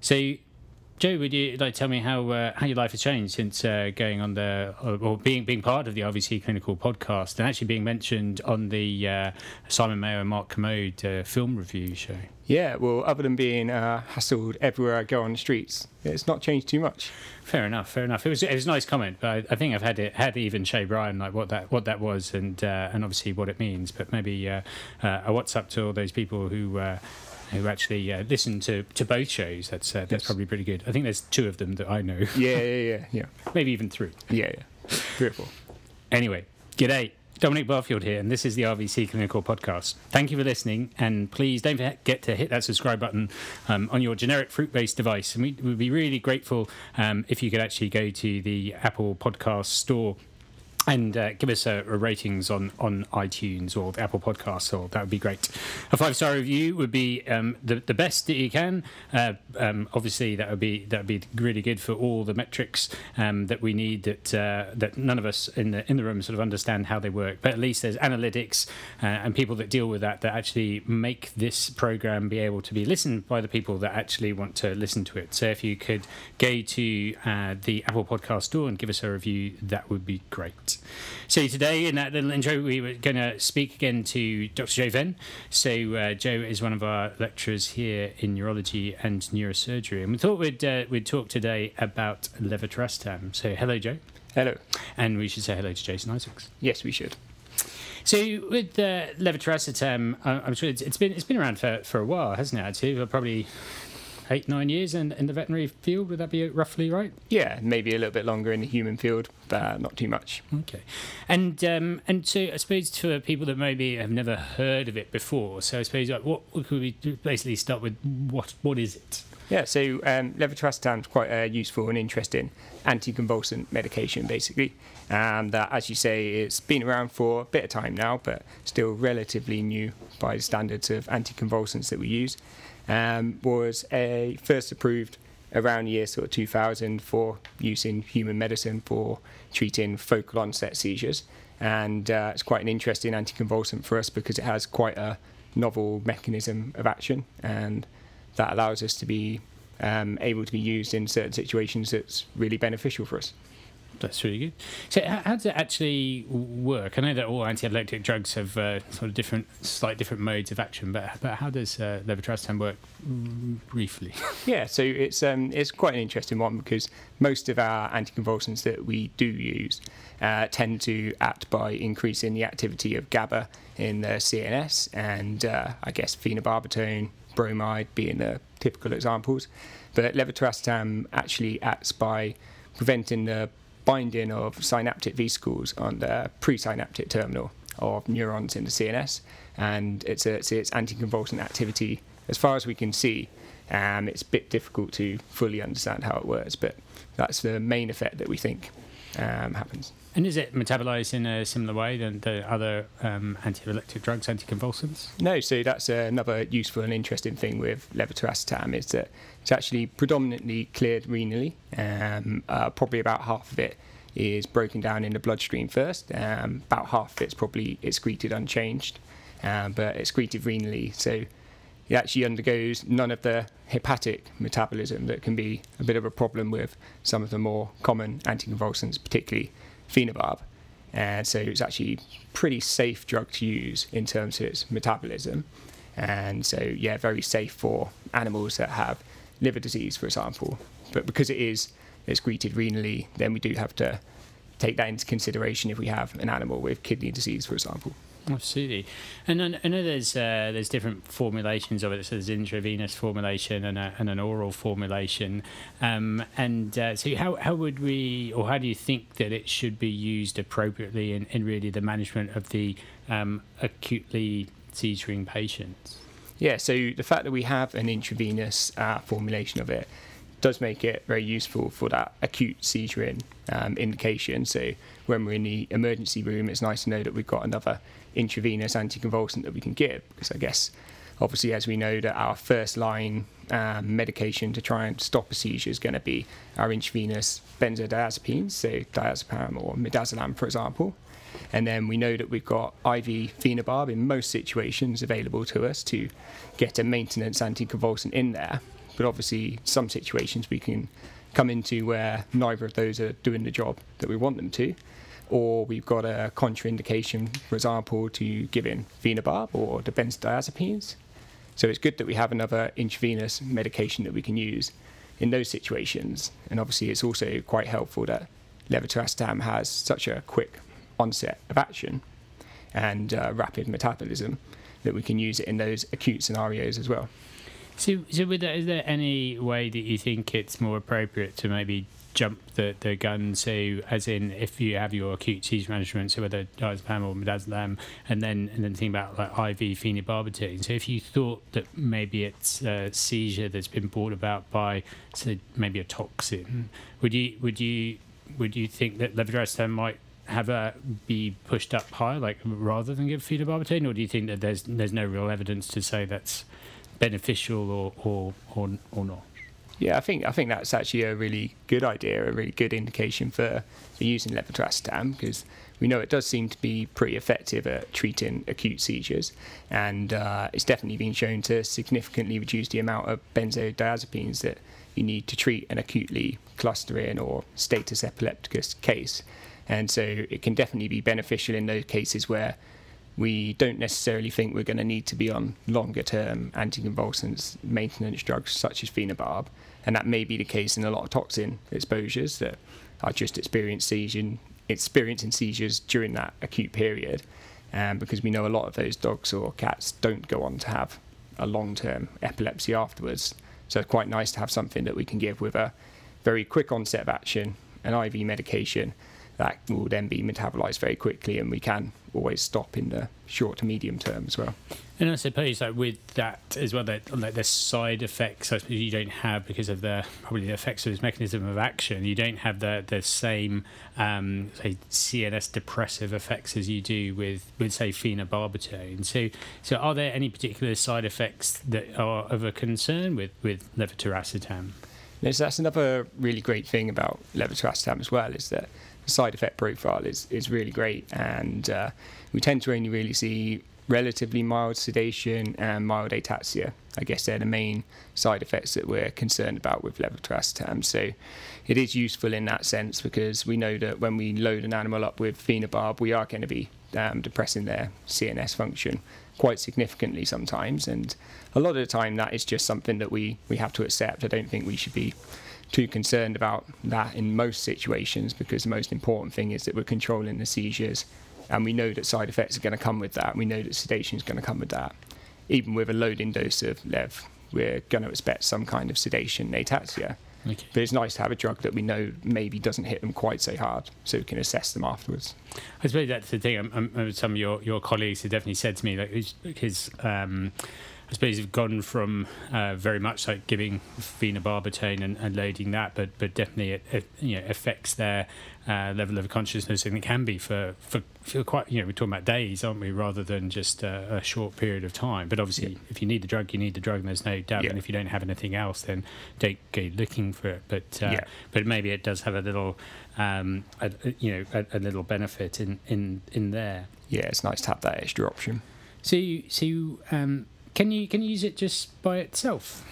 So, Joe, would you like to tell me how uh, how your life has changed since uh, going on the or, or being being part of the RVC Clinical podcast and actually being mentioned on the uh, Simon Mayo and Mark Kermode uh, film review show? Yeah, well, other than being uh, hassled everywhere I go on the streets, it's not changed too much. Fair enough, fair enough. It was it was a nice comment, but I, I think I've had it had even Shay Bryan like what that what that was and uh, and obviously what it means. But maybe uh, uh, a what's up to all those people who. Who actually uh, listen to, to both shows? That's uh, that's Yes. probably pretty good. I think there's two of them that I know, Yeah, yeah, yeah, yeah, maybe even three. yeah, yeah. Three or four. Anyway, g'day. Dominic Barfield here, and this is the RVC Clinical Podcast. Thank you for listening, and please don't forget to hit that subscribe button um, on your generic fruit based device. And we would be really grateful um, if you could actually go to the Apple Podcast Store and uh, give us a, a ratings on, on iTunes or the Apple Podcasts, or that would be great. A five star review would be um, the the best that you can. Uh, um, obviously, that would be that would be really good for all the metrics um, that we need. That uh, that none of us in the in the room sort of understand how they work, but at least there's analytics uh, and people that deal with that that actually make this program be able to be listened by the people that actually want to listen to it. So if you could go to uh, the Apple Podcast Store and give us a review, that would be great. So today, in that little intro, we were going to speak again to Dr. Joe Fenn. So uh, Joe is one of our lecturers here in neurology and neurosurgery, and we thought we'd uh, we'd talk today about levetiracetam. So hello, Joe, Hello. and we should say hello to Jason Isaacs. Yes, we should. So with uh, levetiracetam, I'm sure it's, it's been it's been around for, for a while, hasn't it? Actually, probably eight nine years in, in the veterinary field. Would that be roughly right? Yeah, maybe a little bit longer in the human field, but not too much. Okay, and um, and so I suppose for people that maybe have never heard of it before, so I suppose like what could we basically start with? What what is it? Yeah, so um, levetiracetam is quite a useful and interesting anticonvulsant medication, basically. Um, that, as you say, it's been around for a bit of time now, but still relatively new by the standards of anticonvulsants that we use. Um, was a first approved around the year sort of 2000 for use in human medicine for treating focal onset seizures, and uh, it's quite an interesting anticonvulsant for us because it has quite a novel mechanism of action and that allows us to be um, able to be used in certain situations that's really beneficial for us. That's really good. So how, how does it actually work? I know that all anti-epileptic drugs have uh, sort of different, slight different modes of action, but but how does uh, levetiracetam work briefly? Yeah, so it's um, it's quite an interesting one because most of our anticonvulsants that we do use uh, tend to act by increasing the activity of GABA in the CNS, and uh, I guess phenobarbital, bromide being the typical examples. But levetiracetam actually acts by preventing the binding of synaptic vesicles on the presynaptic terminal of neurons in the CNS, and it's a, it's, it's anticonvulsant activity. As far as we can see, um, it's a bit difficult to fully understand how it works, but that's the main effect that we think um, happens. And is it metabolized in a similar way than the other um, anti-epileptic drugs, anticonvulsants? No, so that's another useful and interesting thing with levetiracetam is that it's actually predominantly cleared renally. Um, uh, probably about half of it is broken down in the bloodstream first. Um, about half of it's probably excreted unchanged, um, but excreted renally. So it actually undergoes none of the hepatic metabolism that can be a bit of a problem with some of the more common anticonvulsants, particularly phenobarb. And so it's actually pretty safe drug to use in terms of its metabolism. And so, yeah, very safe for animals that have liver disease, for example. But because it is excreted renally, then we do have to take that into consideration if we have an animal with kidney disease, for example. Absolutely, and I I know there's uh, there's different formulations of it. So there's intravenous formulation and, a, and an oral formulation. Um, and uh, so how how would we, or how do you think that it should be used appropriately in, in really the management of the um, acutely seizuring patients? Yeah, so the fact that we have an intravenous uh, formulation of it does make it very useful for that acute seizuring um, indication. So when we're in the emergency room, it's nice to know that we've got another intravenous anticonvulsant that we can give. Because I guess, obviously, as we know, that our first line um, medication to try and stop a seizure is going to be our intravenous benzodiazepines, so diazepam or midazolam, for example. And then we know that we've got IV phenobarb in most situations available to us to get a maintenance anticonvulsant in there. but obviously some situations we can come into where neither of those are doing the job that we want them to, or we've got a contraindication, for example, to giving phenobarb or the benzodiazepines. So it's good that we have another intravenous medication that we can use in those situations. And obviously, it's also quite helpful that levetiracetam has such a quick onset of action and uh, rapid metabolism that we can use it in those acute scenarios as well. So, so that, is there any way that you think it's more appropriate to maybe jump the, the gun? So, as in, if you have your acute seizure management, so whether diazepam or midazolam, and then and then think about like IV phenobarbital. So, if you thought that maybe it's a seizure that's been brought about by, so maybe a toxin, would you would you would you think that levetiracetam might have a be pushed up higher, like rather than give phenobarbital, or do you think that there's there's no real evidence to say that's beneficial or or or, or not? Yeah, I think I think that's actually a really good idea, a really good indication for, for using levetiracetam because we know it does seem to be pretty effective at treating acute seizures, and uh, it's definitely been shown to significantly reduce the amount of benzodiazepines that you need to treat an acutely clustering or status epilepticus case. And so it can definitely be beneficial in those cases where we don't necessarily think we're going to need to be on longer term anticonvulsants maintenance drugs such as phenobarb. And that may be the case in a lot of toxin exposures that are just experiencing, experiencing seizures during that acute period. Um, because we know a lot of those dogs or cats don't go on to have a long term epilepsy afterwards. So it's quite nice to have something that we can give with a very quick onset of action, an IV medication that will then be metabolized very quickly and we can always stop in the short to medium term as well. And I suppose like with that as well, that like the side effects I suppose you don't have because of the probably the effects of this mechanism of action. You don't have the the same um, say CNS depressive effects as you do with with say phenobarbital. So so are there any particular side effects that are of a concern with with levetiracetam? Yes, that's another really great thing about levetiracetam as well is that side effect profile is, is really great. And uh, we tend to only really see relatively mild sedation and mild ataxia. I guess they're the main side effects that we're concerned about with levetiracetam. So it is useful in that sense because we know that when we load an animal up with phenobarb, we are going to be um, depressing their CNS function quite significantly sometimes. And a lot of the time, that is just something that we, we have to accept. I don't think we should be too concerned about that in most situations because the most important thing is that we're controlling the seizures and we know that side effects are going to come with that. We know that sedation is going to come with that. Even with a loading dose of Lev, we're going to expect some kind of sedation ataxia. Okay. But it's nice to have a drug that we know maybe doesn't hit them quite so hard, so we can assess them afterwards. I suppose that's the thing. I'm, I'm, some of your, your colleagues have definitely said to me, like his, um, I suppose you've gone from uh, very much like giving phenobarbital and, and loading that, but but definitely it, it you know affects their uh, level of consciousness, and it can be for, for, for quite you know we're talking about days, aren't we, rather than just a, a short period of time. But obviously, yeah. if you need the drug, you need the drug, and there's no doubt. Yeah. And if you don't have anything else, then don't go looking for it. But uh, yeah. but maybe it does have a little um, a, you know a, a little benefit in in in there. Yeah, it's nice to have that extra option. So so um, can you can you use it just by itself?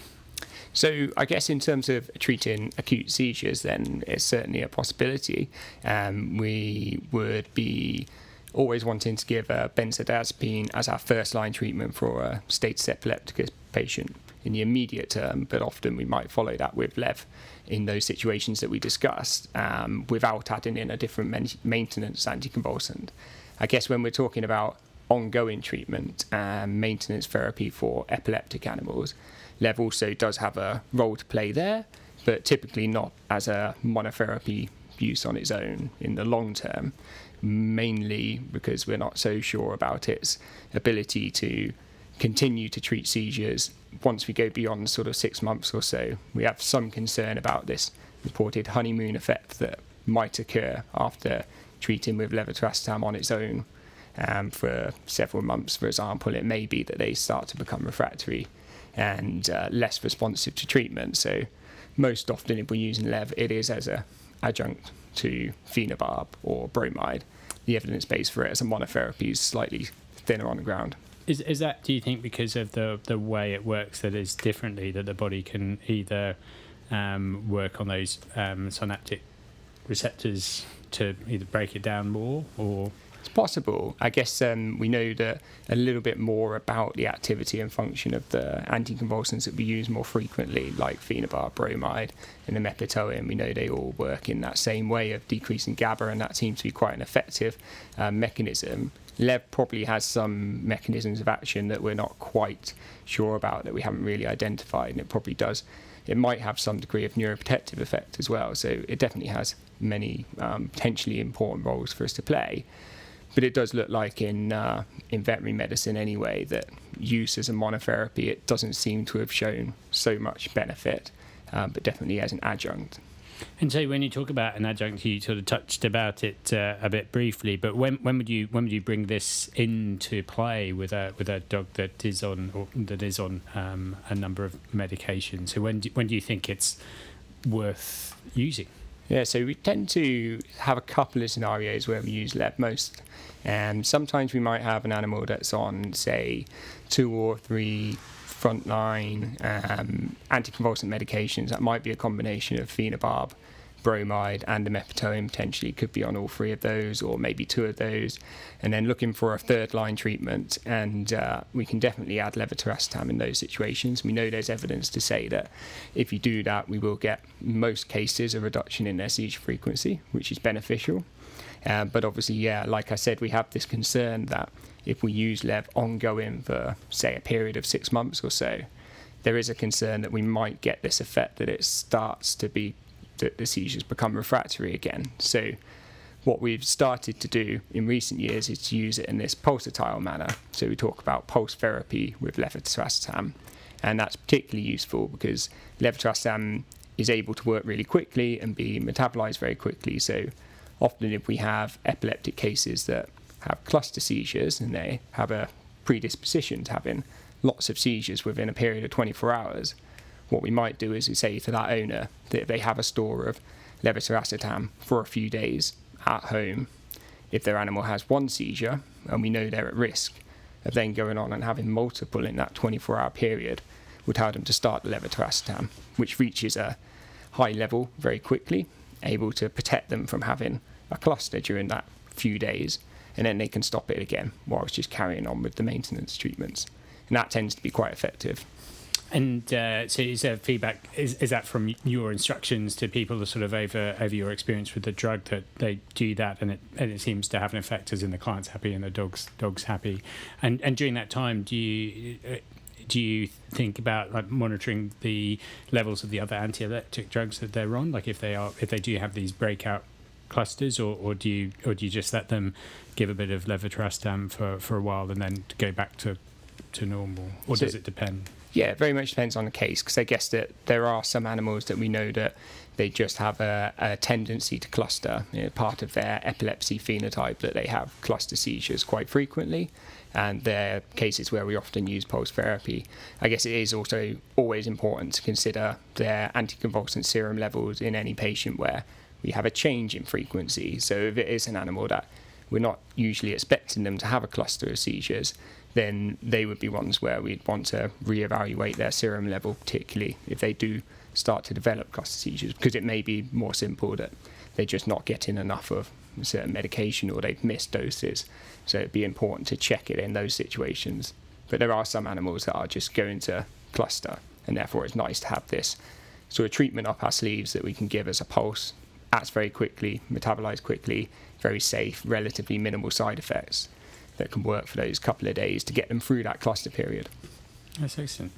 So I guess in terms of treating acute seizures, then it's certainly a possibility. Um, we would be always wanting to give a benzodiazepine as our first line treatment for a status epilepticus patient in the immediate term, but often we might follow that with LEV in those situations that we discussed um, without adding in a different men- maintenance anticonvulsant. I guess when we're talking about ongoing treatment and maintenance therapy for epileptic animals. Lev also does have a role to play there, but typically not as a monotherapy use on its own in the long term, mainly because we're not so sure about its ability to continue to treat seizures once we go beyond sort of six months or so. We have some concern about this reported honeymoon effect that might occur after treating with levetiracetam on its own um, for several months, for example, it may be that they start to become refractory and uh, less responsive to treatment. So, most often, if we're using LEV, it is as a adjunct to phenobarb or bromide. The evidence base for it as a monotherapy is slightly thinner on the ground. Is is that do you think because of the the way it works that is differently that the body can either um, work on those um, synaptic receptors to either break it down more or It's possible. I guess um, we know that a little bit more about the activity and function of the anticonvulsants that we use more frequently, like phenobarb, bromide, and the mepitoin. We know they all work in that same way of decreasing GABA, and that seems to be quite an effective uh, mechanism. Lev probably has some mechanisms of action that we're not quite sure about that we haven't really identified, and it probably does. It might have some degree of neuroprotective effect as well. So it definitely has many um, potentially important roles for us to play but it does look like in uh, in veterinary medicine anyway that use as a monotherapy it doesn't seem to have shown so much benefit, um, but definitely as an adjunct. And so, when you talk about an adjunct, you sort of touched about it uh, a bit briefly. But when when would you when would you bring this into play with a with a dog that is on that is on um, a number of medications? So when do, when do you think it's worth using? Yeah, so we tend to have a couple of scenarios where we use Lev most. And sometimes we might have an animal that's on, say, two or three frontline um, anticonvulsant medications. That might be a combination of phenobarb, bromide, and imepitoin. Potentially could be on all three of those, or maybe two of those. And then looking for a third line treatment. And uh, we can definitely add levetiracetam in those situations. We know there's evidence to say that if you do that, we will get most cases a reduction in their seizure frequency, which is beneficial. Uh, but obviously, yeah, like I said, we have this concern that if we use LEV ongoing for, say, a period of six months or so, there is a concern that we might get this effect that it starts to be that the seizures become refractory again. So, what we've started to do in recent years is to use it in this pulsatile manner. So, we talk about pulse therapy with levetiracetam, and that's particularly useful because levetiracetam is able to work really quickly and be metabolized very quickly. So, often if we have epileptic cases that have cluster seizures and they have a predisposition to having lots of seizures within a period of 24 hours, what we might do is we say to that owner that they have a store of levetiracetam for a few days at home. If their animal has one seizure and we know they're at risk of then going on and having multiple in that 24 hour period, we'll tell them to start the levetiracetam, which reaches a high level very quickly, able to protect them from having a cluster during that few days, and then they can stop it again whilst just carrying on with the maintenance treatments. And that tends to be quite effective. And uh, so, is there feedback? Is, is that from your instructions to people, sort of over over your experience with the drug that they do that, and it and it seems to have an effect, as in the client's happy and the dog's dog's happy, and and during that time, do you uh, do you think about like monitoring the levels of the other anti-epileptic drugs that they're on, like if they are if they do have these breakout clusters, or, or do you or do you just let them give a bit of levetiracetam for for a while and then go back to to normal, or So- does it depend? Yeah, it very much depends on the case because I guess that there are some animals that we know that they just have a, a tendency to cluster. You know, part of their epilepsy phenotype that they have cluster seizures quite frequently, and they're cases where we often use pulse therapy. I guess it is also always important to consider their anticonvulsant serum levels in any patient where we have a change in frequency. So if it is an animal that we're not usually expecting them to have a cluster of seizures, then they would be ones where we'd want to reevaluate their serum level, particularly if they do start to develop cluster seizures, because it may be more simple that they're just not getting enough of a certain medication or they've missed doses. So it'd be important to check it in those situations. But there are some animals that are just going to cluster, and therefore it's nice to have this sort of treatment up our sleeves that we can give as a pulse, acts very quickly, metabolize quickly, very safe, relatively minimal side effects that can work for those couple of days to get them through that cluster period. That's excellent.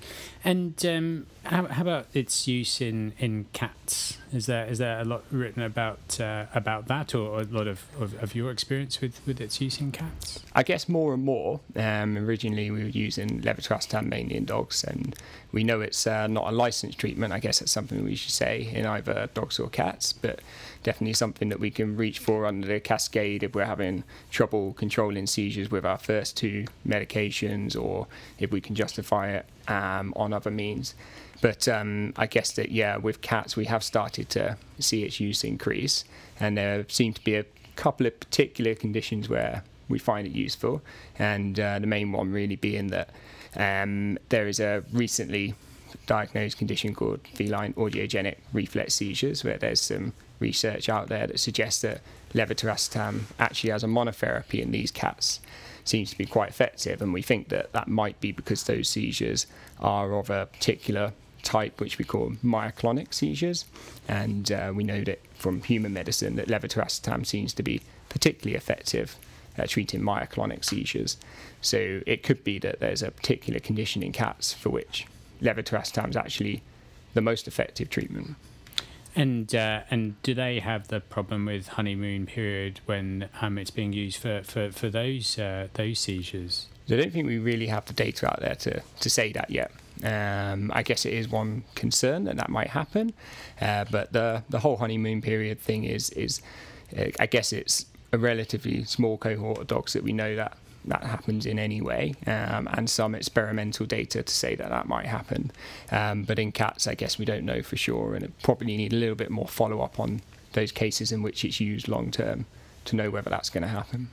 And um, how, how about its use in, in cats? Is there is there a lot written about uh, about that, or a lot of, of, of your experience with, with its use in cats? I guess more and more. Um, originally, we were using levetiracetam mainly in dogs, and we know it's uh, not a licensed treatment. I guess that's something we should say in either dogs or cats, but definitely something that we can reach for under the cascade if we're having trouble controlling seizures with our first two medications, or if we can justify it um, on other means. But um, I guess that yeah, with cats we have started to see its use increase, and there seem to be a couple of particular conditions where we find it useful, and uh, the main one really being that um, there is a recently diagnosed condition called feline audiogenic reflex seizures, where there's some research out there that suggests that levetiracetam actually as a monotherapy in these cats seems to be quite effective, and we think that that might be because those seizures are of a particular type which we call myoclonic seizures, and uh, we know that from human medicine that levetiracetam seems to be particularly effective at treating myoclonic seizures. So it could be that there's a particular condition in cats for which levetiracetam is actually the most effective treatment. And uh, and do they have the problem with honeymoon period when um, it's being used for for, for those uh, those seizures? I don't think we really have the data out there to, to say that yet. Um, I guess it is one concern that that might happen, uh, but the the whole honeymoon period thing is is uh, I guess it's a relatively small cohort of dogs that we know that that happens in any way, um, and some experimental data to say that that might happen. Um, but in cats, I guess we don't know for sure, and it probably need a little bit more follow up on those cases in which it's used long term to know whether that's going to happen.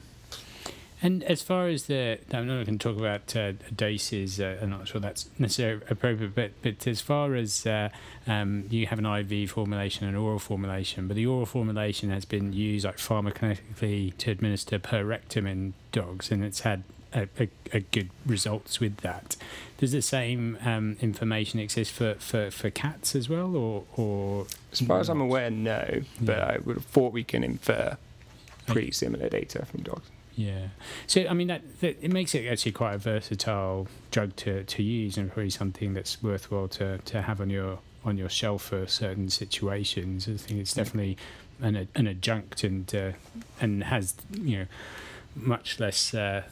And as far as the, I'm not going to talk about uh, doses. Uh, I'm not sure that's necessarily appropriate, but but as far as uh, um, you have an IV formulation and an oral formulation, but the oral formulation has been used like pharmacokinetically to administer per rectum in dogs, and it's had a, a, a good results with that. Does the same um, information exist for, for, for cats as well, or or? As far as I'm aware, no. But yeah. I would have thought we can infer pretty similar data from dogs. Yeah. So I mean that, that, it makes it actually quite a versatile drug to, to use and probably something that's worthwhile to, to have on your on your shelf for certain situations. I think it's definitely an an adjunct and uh, and has you know much less uh,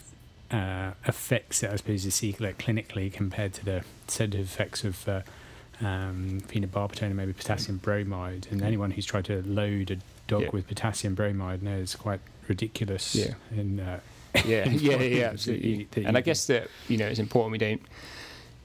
uh, effects I suppose you see like clinically compared to the sedative effects of uh, um, phenobarbital and maybe potassium bromide. And anyone who's tried to load a dog yeah. with potassium bromide knows quite ridiculous. Yeah. In, uh, yeah, yeah, yeah, absolutely. and I guess that you know it's important we don't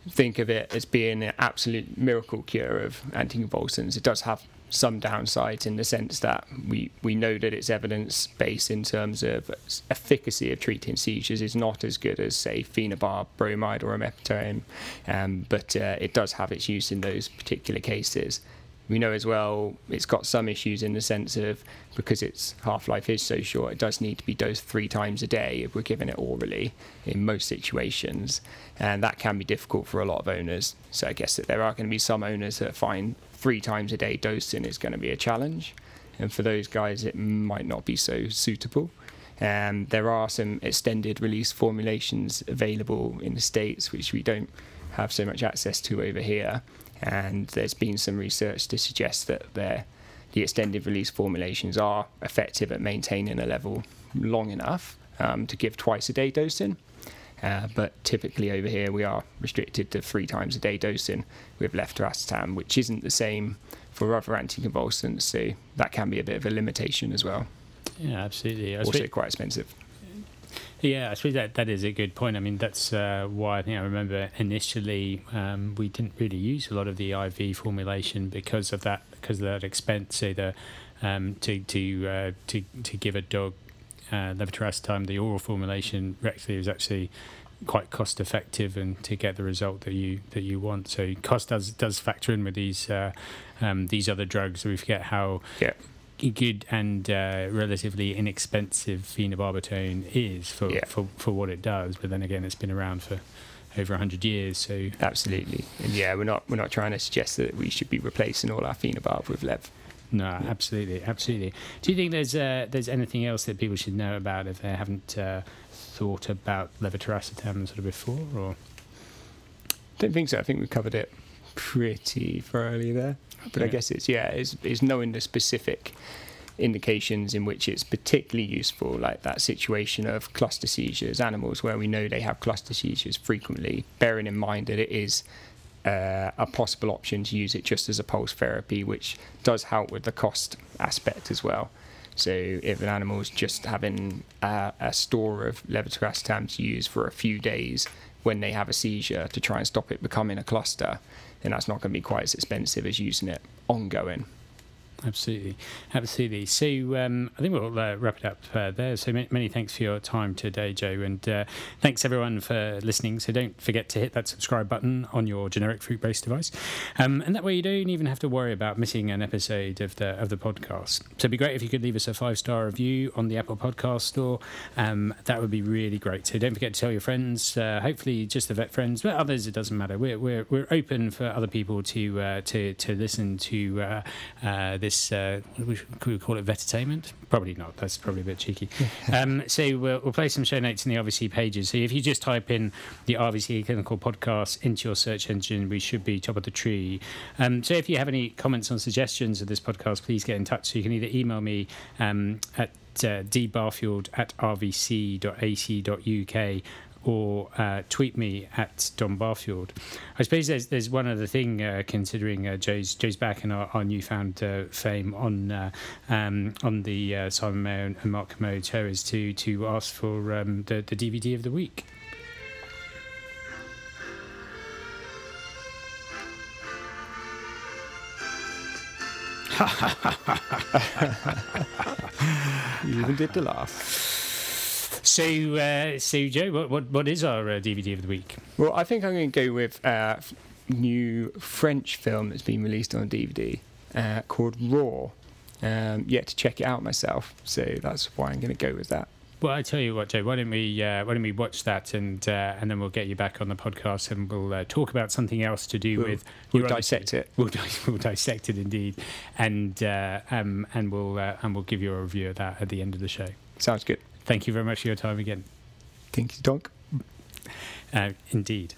think of it as being an absolute miracle cure of anticonvulsants. It does have some downsides in the sense that we, we know that its evidence base in terms of efficacy of treating seizures is not as good as say phenobarb, bromide or imepitoin, um, but uh, it does have its use in those particular cases. We know as well it's got some issues in the sense of because its half life is so short, it does need to be dosed three times a day if we're giving it orally in most situations, and that can be difficult for a lot of owners. So I guess that there are going to be some owners that find three times a day dosing is going to be a challenge, and for those guys it might not be so suitable. Um, there are some extended release formulations available in the States, which we don't have so much access to over here and there's been some research to suggest that the extended release formulations are effective at maintaining a level long enough um, to give twice a day dosing. Uh, but typically over here we are restricted to three times a day dosing with levetiracetam, which isn't the same for other anticonvulsants, so that can be a bit of a limitation as well. Yeah, absolutely. Also quite expensive. Yeah, I suppose that, that is a good point. I mean, that's uh, why I think I remember initially um, we didn't really use a lot of the IV formulation because of that because of that expense. So the um, to to uh, to to give a dog uh, levetiracetam, the oral formulation rectally is actually quite cost effective and to get the result that you that you want. So cost does does factor in with these uh, um, these other drugs. We forget how yeah good and uh, relatively inexpensive phenobarbital is for, yeah. for for what it does. But then again, it's been around for over 100 years so absolutely and yeah we're not we're not trying to suggest that we should be replacing all our phenobarb with lev no absolutely absolutely. Do you think there's uh, there's anything else that people should know about if they haven't uh, thought about levetiracetam sort of before or? Don't think so. I think we've covered it pretty thoroughly there. But I guess it's yeah, it's, it's knowing the specific indications in which it's particularly useful, like that situation of cluster seizures, animals where we know they have cluster seizures frequently, bearing in mind that it is uh, a possible option to use it just as a pulse therapy, which does help with the cost aspect as well. So if an animal is just having a, a store of levetiracetam to use for a few days when they have a seizure to try and stop it becoming a cluster, then that's not going to be quite as expensive as using it ongoing. Absolutely, absolutely. So um, I think we'll uh, wrap it up uh, there. So many, many, thanks for your time today, Joe, and uh, thanks everyone for listening. So don't forget to hit that subscribe button on your generic fruit-based device, um, and that way you don't even have to worry about missing an episode of the of the podcast. So it'd be great if you could leave us a five-star review on the Apple Podcast Store. Um, that would be really great. So don't forget to tell your friends. Uh, hopefully, just the vet friends, but others it doesn't matter. We're we're, we're open for other people to uh, to to listen to uh, this this uh, could we call it vettertainment? Probably not. That's probably a bit cheeky. um, so we'll, we'll place some show notes in the RVC pages. So if you just type in the RVC Clinical Podcast into your search engine, we should be top of the tree. Um, so if you have any comments or suggestions of this podcast, please get in touch. So you can either email me um, at uh, dbarfield at rvc.ac.uk or uh, tweet me at Dom Barfield. I suppose there's there's one other thing uh, considering uh, Joe's Joe's back in our, our newfound uh, fame on uh, um, on the uh, Simon Mayo and Mark Kermode show is to to ask for um, the the DVD of the week. you even did the laugh. So, uh, so Joe, what, what, what is our uh, DVD of the week? Well, I think I'm going to go with a new French film that's been released on DVD uh, called Raw. Um, yet to check it out myself, so that's why I'm going to go with that. Well, I tell you what, Joe. Why don't we uh, why don't we watch that and uh, and then we'll get you back on the podcast and we'll uh, talk about something else to do we'll, with. We'll dissect it. We'll, we'll, dissect it indeed, and uh, um, and we'll uh, and we'll give you a review of that at the end of the show. Sounds good. Thank you very much for your time again. Thank you, Doc. Uh, indeed.